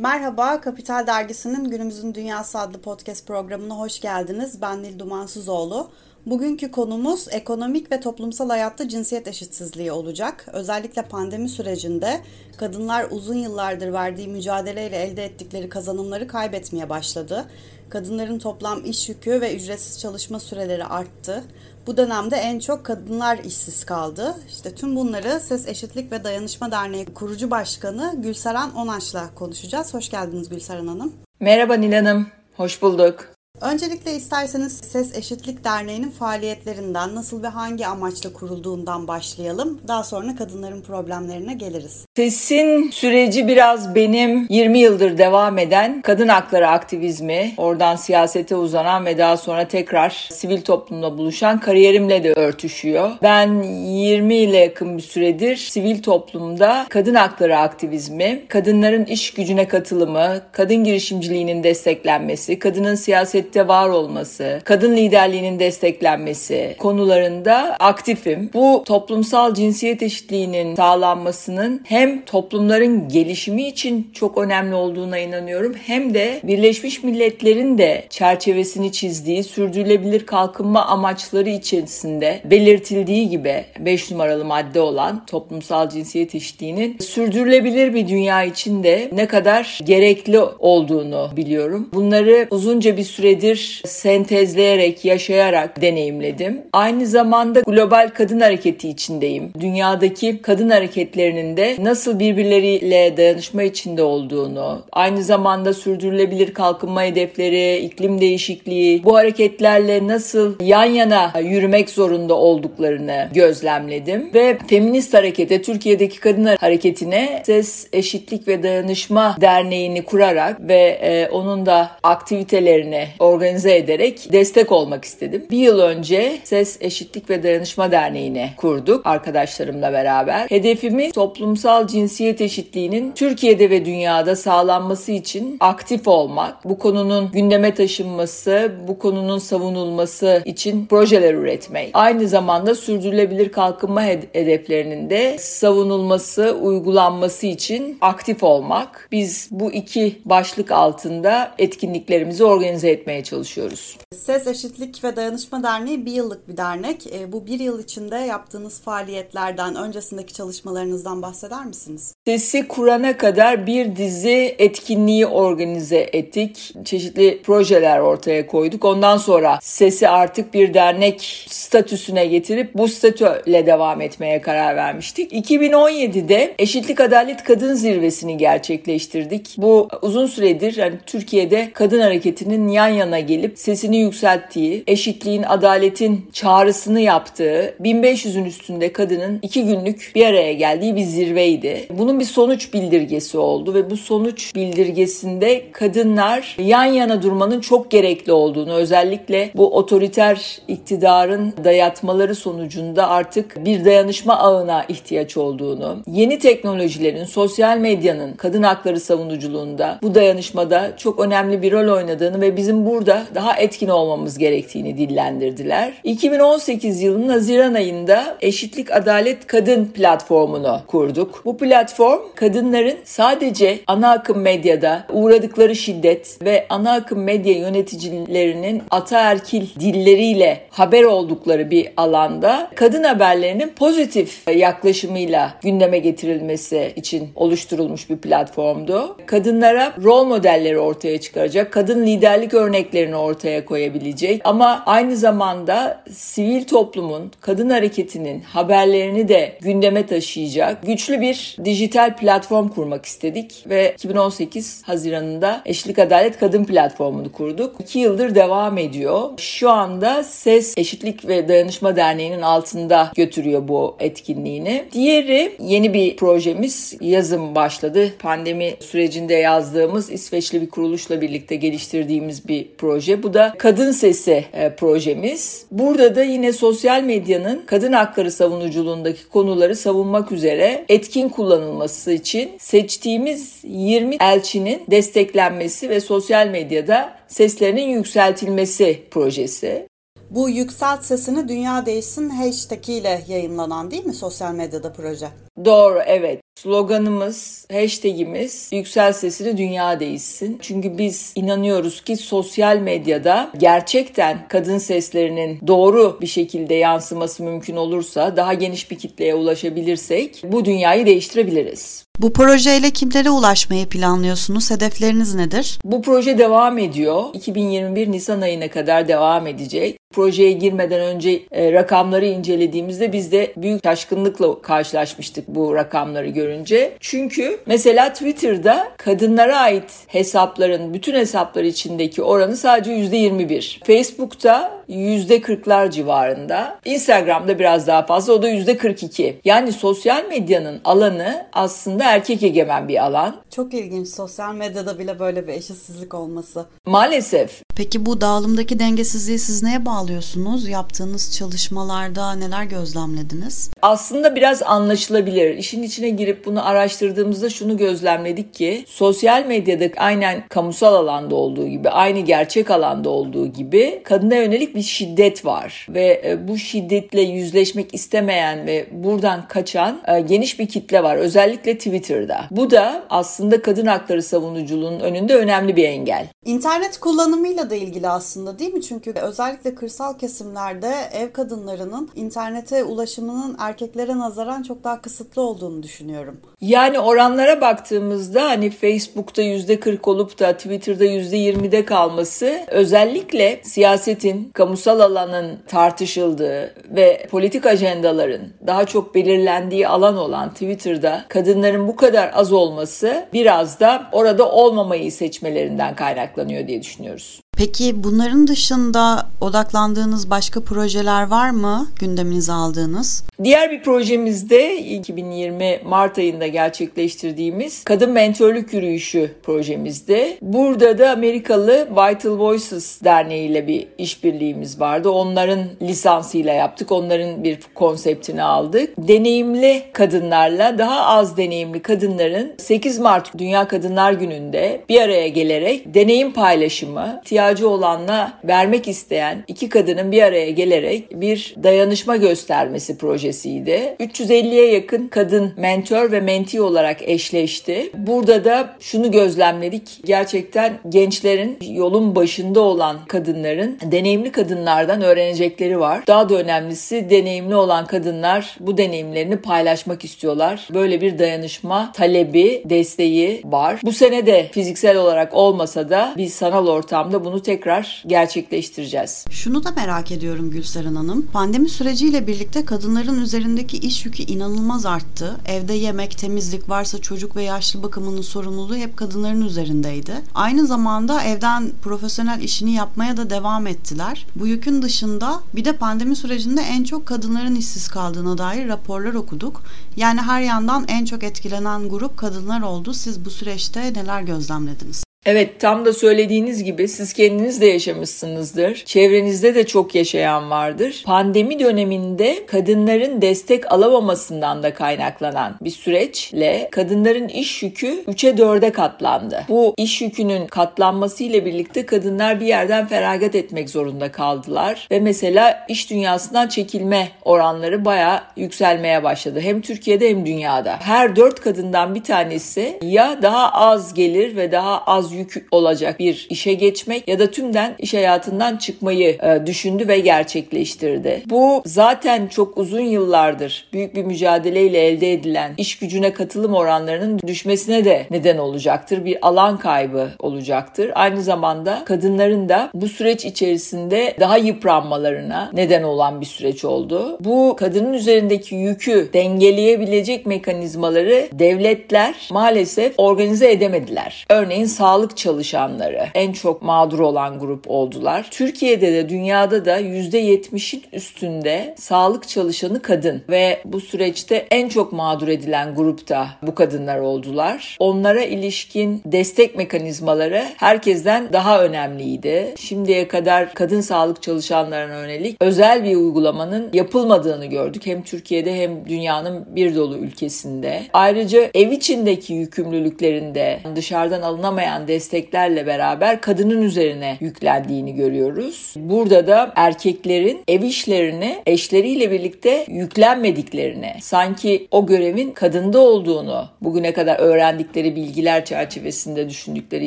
Merhaba, Kapital Dergisi'nin Günümüzün Dünyası adlı podcast programına hoş geldiniz. Ben Nil Dumansızoğlu. Bugünkü konumuz ekonomik ve toplumsal hayatta cinsiyet eşitsizliği olacak. Özellikle pandemi sürecinde kadınlar uzun yıllardır verdiği mücadeleyle elde ettikleri kazanımları kaybetmeye başladı. Kadınların toplam iş yükü ve ücretsiz çalışma süreleri arttı. Bu dönemde en çok kadınlar işsiz kaldı. İşte tüm bunları Ses Eşitlik ve Dayanışma Derneği kurucu başkanı Gülseren Onaç'la konuşacağız. Hoş geldiniz Gülseren Hanım. Merhaba Nil Hanım, hoş bulduk. Öncelikle isterseniz Ses Eşitlik Derneği'nin faaliyetlerinden, nasıl ve hangi amaçla kurulduğundan başlayalım. Daha sonra kadınların problemlerine geliriz. Ses'in süreci biraz benim 20 yıldır devam eden kadın hakları aktivizmi, oradan siyasete uzanan ve daha sonra tekrar sivil toplumla buluşan kariyerimle de örtüşüyor. Ben 20 ile yakın bir süredir sivil toplumda kadın hakları aktivizmi, kadınların iş gücüne katılımı, kadın girişimciliğinin desteklenmesi, kadının siyaset birlikte var olması, kadın liderliğinin desteklenmesi konularında aktifim. Bu toplumsal cinsiyet eşitliğinin sağlanmasının hem toplumların gelişimi için çok önemli olduğuna inanıyorum hem de Birleşmiş Milletler'in de çerçevesini çizdiği sürdürülebilir kalkınma amaçları içerisinde belirtildiği gibi 5 numaralı madde olan toplumsal cinsiyet eşitliğinin sürdürülebilir bir dünya içinde ne kadar gerekli olduğunu biliyorum. Bunları uzunca bir süredir süredir sentezleyerek, yaşayarak deneyimledim. Aynı zamanda global kadın hareketi içindeyim. Dünyadaki kadın hareketlerinin de nasıl birbirleriyle dayanışma içinde olduğunu, aynı zamanda sürdürülebilir kalkınma hedefleri, iklim değişikliği, bu hareketlerle nasıl yan yana yürümek zorunda olduklarını gözlemledim ve feminist harekete, Türkiye'deki kadın hareketine Ses Eşitlik ve Dayanışma Derneği'ni kurarak ve e, onun da aktivitelerini organize ederek destek olmak istedim. Bir yıl önce Ses Eşitlik ve Dayanışma Derneği'ni kurduk arkadaşlarımla beraber. Hedefimiz toplumsal cinsiyet eşitliğinin Türkiye'de ve dünyada sağlanması için aktif olmak, bu konunun gündeme taşınması, bu konunun savunulması için projeler üretmek. Aynı zamanda sürdürülebilir kalkınma hedeflerinin de savunulması, uygulanması için aktif olmak. Biz bu iki başlık altında etkinliklerimizi organize etmeye etmeye çalışıyoruz. Ses Eşitlik ve Dayanışma Derneği bir yıllık bir dernek. E, bu bir yıl içinde yaptığınız faaliyetlerden, öncesindeki çalışmalarınızdan bahseder misiniz? Sesi kurana kadar bir dizi etkinliği organize ettik. Çeşitli projeler ortaya koyduk. Ondan sonra Sesi artık bir dernek statüsüne getirip bu statüyle devam etmeye karar vermiştik. 2017'de Eşitlik Adalet Kadın Zirvesini gerçekleştirdik. Bu uzun süredir yani Türkiye'de kadın hareketinin yan yana gelip sesini yükselttiği, eşitliğin, adaletin çağrısını yaptığı 1500'ün üstünde kadının iki günlük bir araya geldiği bir zirveydi. Bunun bir sonuç bildirgesi oldu ve bu sonuç bildirgesinde kadınlar yan yana durmanın çok gerekli olduğunu özellikle bu otoriter iktidarın dayatmaları sonucunda artık bir dayanışma ağına ihtiyaç olduğunu, yeni teknolojilerin, sosyal medyanın kadın hakları savunuculuğunda bu dayanışmada çok önemli bir rol oynadığını ve bizim burada daha etkin olmamız gerektiğini dillendirdiler. 2018 yılının Haziran ayında Eşitlik Adalet Kadın platformunu kurduk. Bu platform kadınların sadece ana akım medyada uğradıkları şiddet ve ana akım medya yöneticilerinin ataerkil dilleriyle haber oldukları bir alanda kadın haberlerinin pozitif yaklaşımıyla gündeme getirilmesi için oluşturulmuş bir platformdu. Kadınlara rol modelleri ortaya çıkaracak, kadın liderlik örneklerini ortaya koyabilecek ama aynı zamanda sivil toplumun, kadın hareketinin haberlerini de gündeme taşıyacak güçlü bir dijital platform kurmak istedik ve 2018 Haziran'ında Eşitlik Adalet Kadın Platformu'nu kurduk. İki yıldır devam ediyor. Şu anda SES Eşitlik ve Dayanışma Derneği'nin altında götürüyor bu etkinliğini. Diğeri yeni bir projemiz yazım başladı. Pandemi sürecinde yazdığımız İsveçli bir kuruluşla birlikte geliştirdiğimiz bir proje. Bu da Kadın Sesi e, projemiz. Burada da yine sosyal medyanın kadın hakları savunuculuğundaki konuları savunmak üzere etkin kullanılması için seçtiğimiz 20 elçinin desteklenmesi ve sosyal medyada seslerinin yükseltilmesi projesi. Bu yükselt sesini dünya değişsin hashtag ile yayınlanan değil mi sosyal medyada proje? Doğru evet. Sloganımız, hashtagimiz yüksel sesini dünya değişsin. Çünkü biz inanıyoruz ki sosyal medyada gerçekten kadın seslerinin doğru bir şekilde yansıması mümkün olursa daha geniş bir kitleye ulaşabilirsek bu dünyayı değiştirebiliriz. Bu projeyle kimlere ulaşmayı planlıyorsunuz? Hedefleriniz nedir? Bu proje devam ediyor. 2021 Nisan ayına kadar devam edecek. Projeye girmeden önce e, rakamları incelediğimizde biz de büyük şaşkınlıkla karşılaşmıştık bu rakamları görünce. Çünkü mesela Twitter'da kadınlara ait hesapların bütün hesaplar içindeki oranı sadece %21. Facebook'ta %40'lar civarında. Instagram'da biraz daha fazla o da %42. Yani sosyal medyanın alanı aslında erkek egemen bir alan. Çok ilginç sosyal medyada bile böyle bir eşitsizlik olması. Maalesef. Peki bu dağılımdaki dengesizliği siz neye bağlıyorsunuz? Yaptığınız çalışmalarda neler gözlemlediniz? Aslında biraz anlaşılabilir. İşin içine girip bunu araştırdığımızda şunu gözlemledik ki sosyal medyada aynen kamusal alanda olduğu gibi, aynı gerçek alanda olduğu gibi kadına yönelik bir şiddet var ve e, bu şiddetle yüzleşmek istemeyen ve buradan kaçan e, geniş bir kitle var. Özellikle Twitter'da. Bu da aslında kadın hakları savunuculuğunun önünde önemli bir engel. İnternet kullanımıyla da ilgili aslında değil mi? Çünkü özellikle kırsal kesimlerde ev kadınlarının internete ulaşımının erkeklere nazaran çok daha kısıtlı olduğunu düşünüyorum. Yani oranlara baktığımızda hani Facebook'ta %40 olup da Twitter'da %20'de kalması özellikle siyasetin, kamusal alanın tartışıldığı ve politik ajendaların daha çok belirlendiği alan olan Twitter'da kadınların bu kadar az olması biraz da orada olmamayı seçmelerinden kaynaklanıyor diye düşünüyoruz. Peki bunların dışında odaklandığınız başka projeler var mı gündeminize aldığınız? Diğer bir projemizde 2020 Mart ayında gerçekleştirdiğimiz Kadın Mentörlük Yürüyüşü projemizde. Burada da Amerikalı Vital Voices Derneği ile bir işbirliğimiz vardı. Onların lisansıyla yaptık. Onların bir konseptini aldık. Deneyimli kadınlarla daha az deneyimli kadınların 8 Mart Dünya Kadınlar Günü'nde bir araya gelerek deneyim paylaşımı, ihtiyacı olanla vermek isteyen iki kadının bir araya gelerek bir dayanışma göstermesi projesiydi. 350'ye yakın kadın mentor ve menti olarak eşleşti. Burada da şunu gözlemledik. Gerçekten gençlerin yolun başında olan kadınların deneyimli kadınlardan öğrenecekleri var. Daha da önemlisi deneyimli olan kadınlar bu deneyimlerini paylaşmak istiyorlar. Böyle bir dayanışma talebi, desteği var. Bu sene de fiziksel olarak olmasa da bir sanal ortamda bunu tekrar gerçekleştireceğiz. Şunu da merak ediyorum Gülseren Hanım. Pandemi süreciyle birlikte kadınların üzerindeki iş yükü inanılmaz arttı. Evde yemek, temizlik varsa çocuk ve yaşlı bakımının sorumluluğu hep kadınların üzerindeydi. Aynı zamanda evden profesyonel işini yapmaya da devam ettiler. Bu yükün dışında bir de pandemi sürecinde en çok kadınların işsiz kaldığına dair raporlar okuduk. Yani her yandan en çok etkilenen grup kadınlar oldu. Siz bu süreçte neler gözlemlediniz? Evet tam da söylediğiniz gibi siz kendiniz de yaşamışsınızdır. Çevrenizde de çok yaşayan vardır. Pandemi döneminde kadınların destek alamamasından da kaynaklanan bir süreçle kadınların iş yükü 3'e 4'e katlandı. Bu iş yükünün katlanması ile birlikte kadınlar bir yerden feragat etmek zorunda kaldılar ve mesela iş dünyasından çekilme oranları bayağı yükselmeye başladı. Hem Türkiye'de hem dünyada. Her 4 kadından bir tanesi ya daha az gelir ve daha az yük olacak bir işe geçmek ya da tümden iş hayatından çıkmayı e, düşündü ve gerçekleştirdi. Bu zaten çok uzun yıllardır büyük bir mücadeleyle elde edilen iş gücüne katılım oranlarının düşmesine de neden olacaktır. Bir alan kaybı olacaktır. Aynı zamanda kadınların da bu süreç içerisinde daha yıpranmalarına neden olan bir süreç oldu. Bu kadının üzerindeki yükü dengeleyebilecek mekanizmaları devletler maalesef organize edemediler. Örneğin sağlık çalışanları en çok mağdur olan grup oldular. Türkiye'de de dünyada da %70'in üstünde sağlık çalışanı kadın ve bu süreçte en çok mağdur edilen grupta bu kadınlar oldular. Onlara ilişkin destek mekanizmaları herkesten daha önemliydi. Şimdiye kadar kadın sağlık çalışanlarına yönelik özel bir uygulamanın yapılmadığını gördük. Hem Türkiye'de hem dünyanın bir dolu ülkesinde. Ayrıca ev içindeki yükümlülüklerinde dışarıdan alınamayan desteklerle beraber kadının üzerine yüklendiğini görüyoruz. Burada da erkeklerin ev işlerini eşleriyle birlikte yüklenmediklerini, sanki o görevin kadında olduğunu bugüne kadar öğrendikleri bilgiler çerçevesinde düşündükleri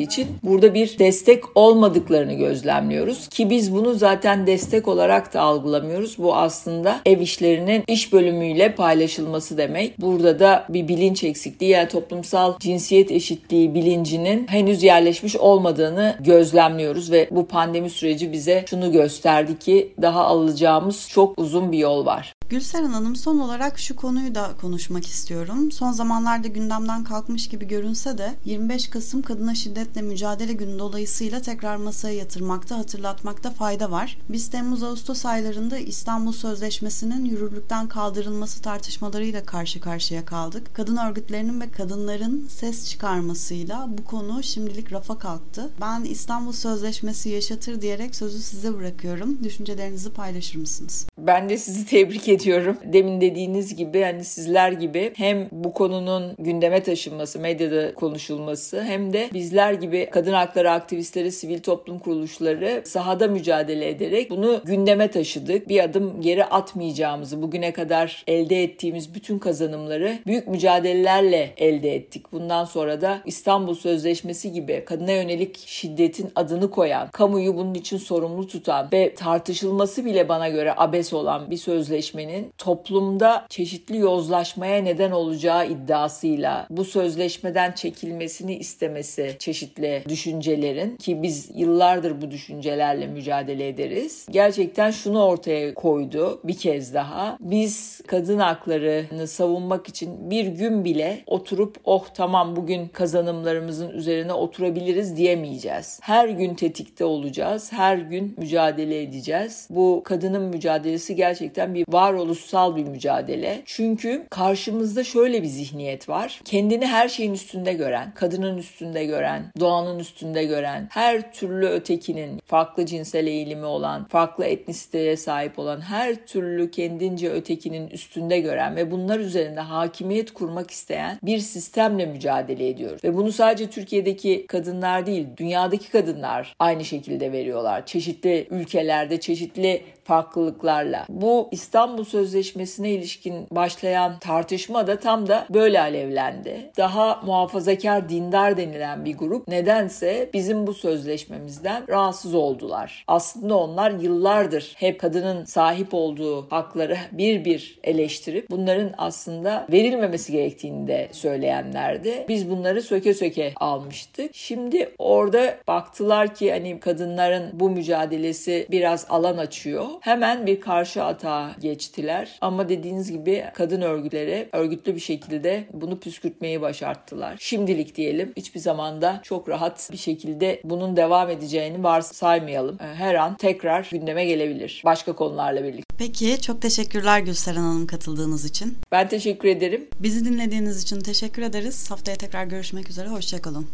için burada bir destek olmadıklarını gözlemliyoruz ki biz bunu zaten destek olarak da algılamıyoruz. Bu aslında ev işlerinin iş bölümüyle paylaşılması demek. Burada da bir bilinç eksikliği yani toplumsal cinsiyet eşitliği bilincinin henüz yerleşmiş olmadığını gözlemliyoruz ve bu pandemi süreci bize şunu gösterdi ki daha alacağımız çok uzun bir yol var. Gülseren Hanım son olarak şu konuyu da konuşmak istiyorum. Son zamanlarda gündemden kalkmış gibi görünse de 25 Kasım Kadına Şiddetle Mücadele Günü dolayısıyla tekrar masaya yatırmakta, hatırlatmakta fayda var. Biz Temmuz-Ağustos aylarında İstanbul Sözleşmesi'nin yürürlükten kaldırılması tartışmalarıyla karşı karşıya kaldık. Kadın örgütlerinin ve kadınların ses çıkarmasıyla bu konu şimdilik rafa kalktı. Ben İstanbul Sözleşmesi yaşatır diyerek sözü size bırakıyorum. Düşüncelerinizi paylaşır mısınız? Ben de sizi tebrik ediyorum. Demin dediğiniz gibi hani sizler gibi hem bu konunun gündeme taşınması, medyada konuşulması hem de bizler gibi kadın hakları aktivistleri, sivil toplum kuruluşları sahada mücadele ederek bunu gündeme taşıdık. Bir adım geri atmayacağımızı, bugüne kadar elde ettiğimiz bütün kazanımları büyük mücadelelerle elde ettik. Bundan sonra da İstanbul Sözleşmesi gibi kadına yönelik şiddetin adını koyan, kamuyu bunun için sorumlu tutan ve tartışılması bile bana göre abes olan bir sözleşmenin toplumda çeşitli yozlaşmaya neden olacağı iddiasıyla bu sözleşmeden çekilmesini istemesi çeşitli düşüncelerin ki biz yıllardır bu düşüncelerle mücadele ederiz. Gerçekten şunu ortaya koydu bir kez daha. Biz kadın haklarını savunmak için bir gün bile oturup oh tamam bugün kazanımlarımızın üzerine oturabiliriz diyemeyeceğiz. Her gün tetikte olacağız. Her gün mücadele edeceğiz. Bu kadının mücadelesi gerçekten bir varoluşsal bir mücadele. Çünkü karşımızda şöyle bir zihniyet var. Kendini her şeyin üstünde gören, kadının üstünde gören, doğanın üstünde gören, her türlü ötekinin farklı cinsel eğilimi olan, farklı etnisiteye sahip olan, her türlü kendince ötekinin üstünde gören ve bunlar üzerinde hakimiyet kurmak isteyen bir sistemle mücadele ediyoruz. Ve bunu sadece Türkiye'deki kadınlar değil, dünyadaki kadınlar aynı şekilde veriyorlar. Çeşitli ülkelerde, çeşitli farklılıklarla. Bu İstanbul Sözleşmesi'ne ilişkin başlayan tartışma da tam da böyle alevlendi. Daha muhafazakar dindar denilen bir grup nedense bizim bu sözleşmemizden rahatsız oldular. Aslında onlar yıllardır hep kadının sahip olduğu hakları bir bir eleştirip bunların aslında verilmemesi gerektiğini de söyleyenlerdi. Biz bunları söke söke almıştık. Şimdi orada baktılar ki hani kadınların bu mücadelesi biraz alan açıyor. Hemen bir karşı atağa geçtiler. Ama dediğiniz gibi kadın örgütleri örgütlü bir şekilde bunu püskürtmeyi başarttılar. Şimdilik diyelim hiçbir zamanda çok rahat bir şekilde bunun devam edeceğini varsaymayalım. Her an tekrar gündeme gelebilir. Başka konularla birlikte. Peki çok teşekkürler Gülseren Hanım katıldığınız için. Ben teşekkür ederim. Bizi dinlediğiniz için teşekkür ederiz. Haftaya tekrar görüşmek üzere. Hoşçakalın.